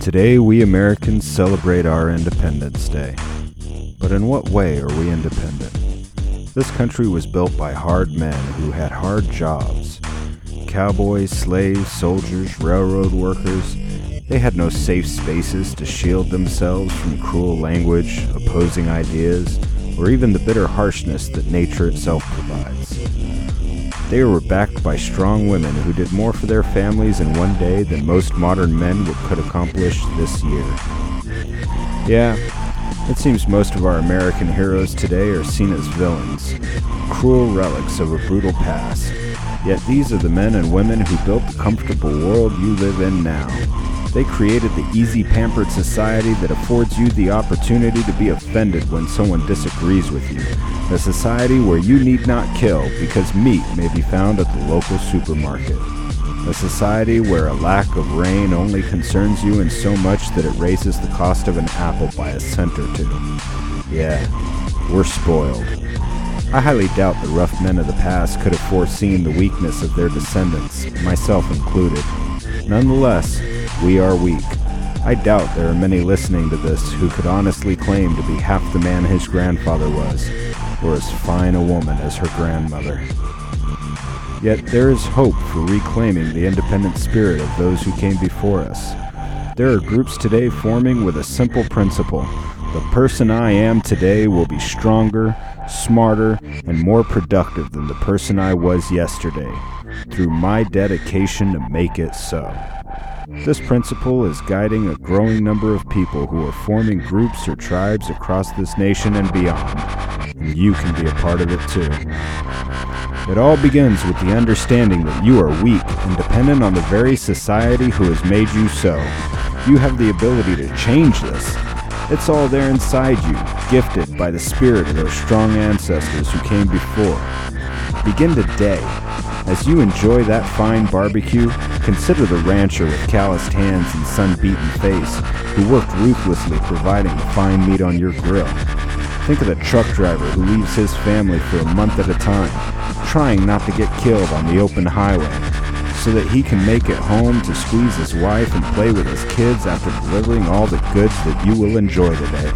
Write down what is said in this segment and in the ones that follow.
Today, we Americans celebrate our Independence Day. But in what way are we independent? This country was built by hard men who had hard jobs. Cowboys, slaves, soldiers, railroad workers, they had no safe spaces to shield themselves from cruel language, opposing ideas, or even the bitter harshness that nature itself provides. They were backed by strong women who did more for their families in one day than most modern men could accomplish this year. Yeah, it seems most of our American heroes today are seen as villains, cruel relics of a brutal past. Yet these are the men and women who built the comfortable world you live in now. They created the easy, pampered society that affords you the opportunity to be offended when someone disagrees with you. A society where you need not kill because meat may be found at the local supermarket. A society where a lack of rain only concerns you in so much that it raises the cost of an apple by a cent or two. Yeah, we're spoiled. I highly doubt the rough men of the past could have foreseen the weakness of their descendants, myself included. Nonetheless, we are weak. I doubt there are many listening to this who could honestly claim to be half the man his grandfather was, or as fine a woman as her grandmother. Yet there is hope for reclaiming the independent spirit of those who came before us. There are groups today forming with a simple principle. The person I am today will be stronger, smarter, and more productive than the person I was yesterday, through my dedication to make it so. This principle is guiding a growing number of people who are forming groups or tribes across this nation and beyond, and you can be a part of it too. It all begins with the understanding that you are weak and dependent on the very society who has made you so. You have the ability to change this. It's all there inside you, gifted by the spirit of those strong ancestors who came before. Begin today. As you enjoy that fine barbecue, consider the rancher with calloused hands and sun-beaten face who worked ruthlessly providing the fine meat on your grill. Think of the truck driver who leaves his family for a month at a time, trying not to get killed on the open highway, so that he can make it home to squeeze his wife and play with his kids after delivering all the goods that you will enjoy today.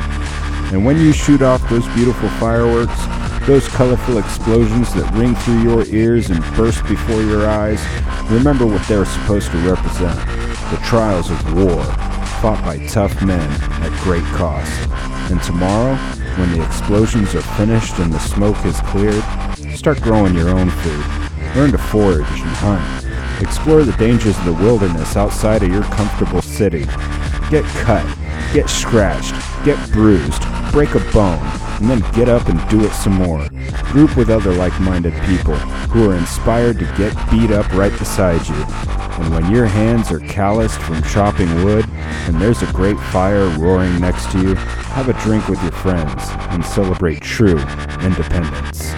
And when you shoot off those beautiful fireworks, those colorful explosions that ring through your ears and burst before your eyes, remember what they're supposed to represent the trials of war, fought by tough men at great cost. And tomorrow, when the explosions are finished and the smoke is cleared, start growing your own food. Learn to forage and hunt. Explore the dangers of the wilderness outside of your comfortable city. Get cut, get scratched, get bruised, break a bone, and then get up and do it some more. Group with other like minded people who are inspired to get beat up right beside you. And when your hands are calloused from chopping wood and there's a great fire roaring next to you, have a drink with your friends and celebrate true independence.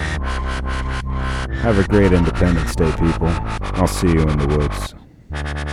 Have a great Independence Day, people. I'll see you in the woods.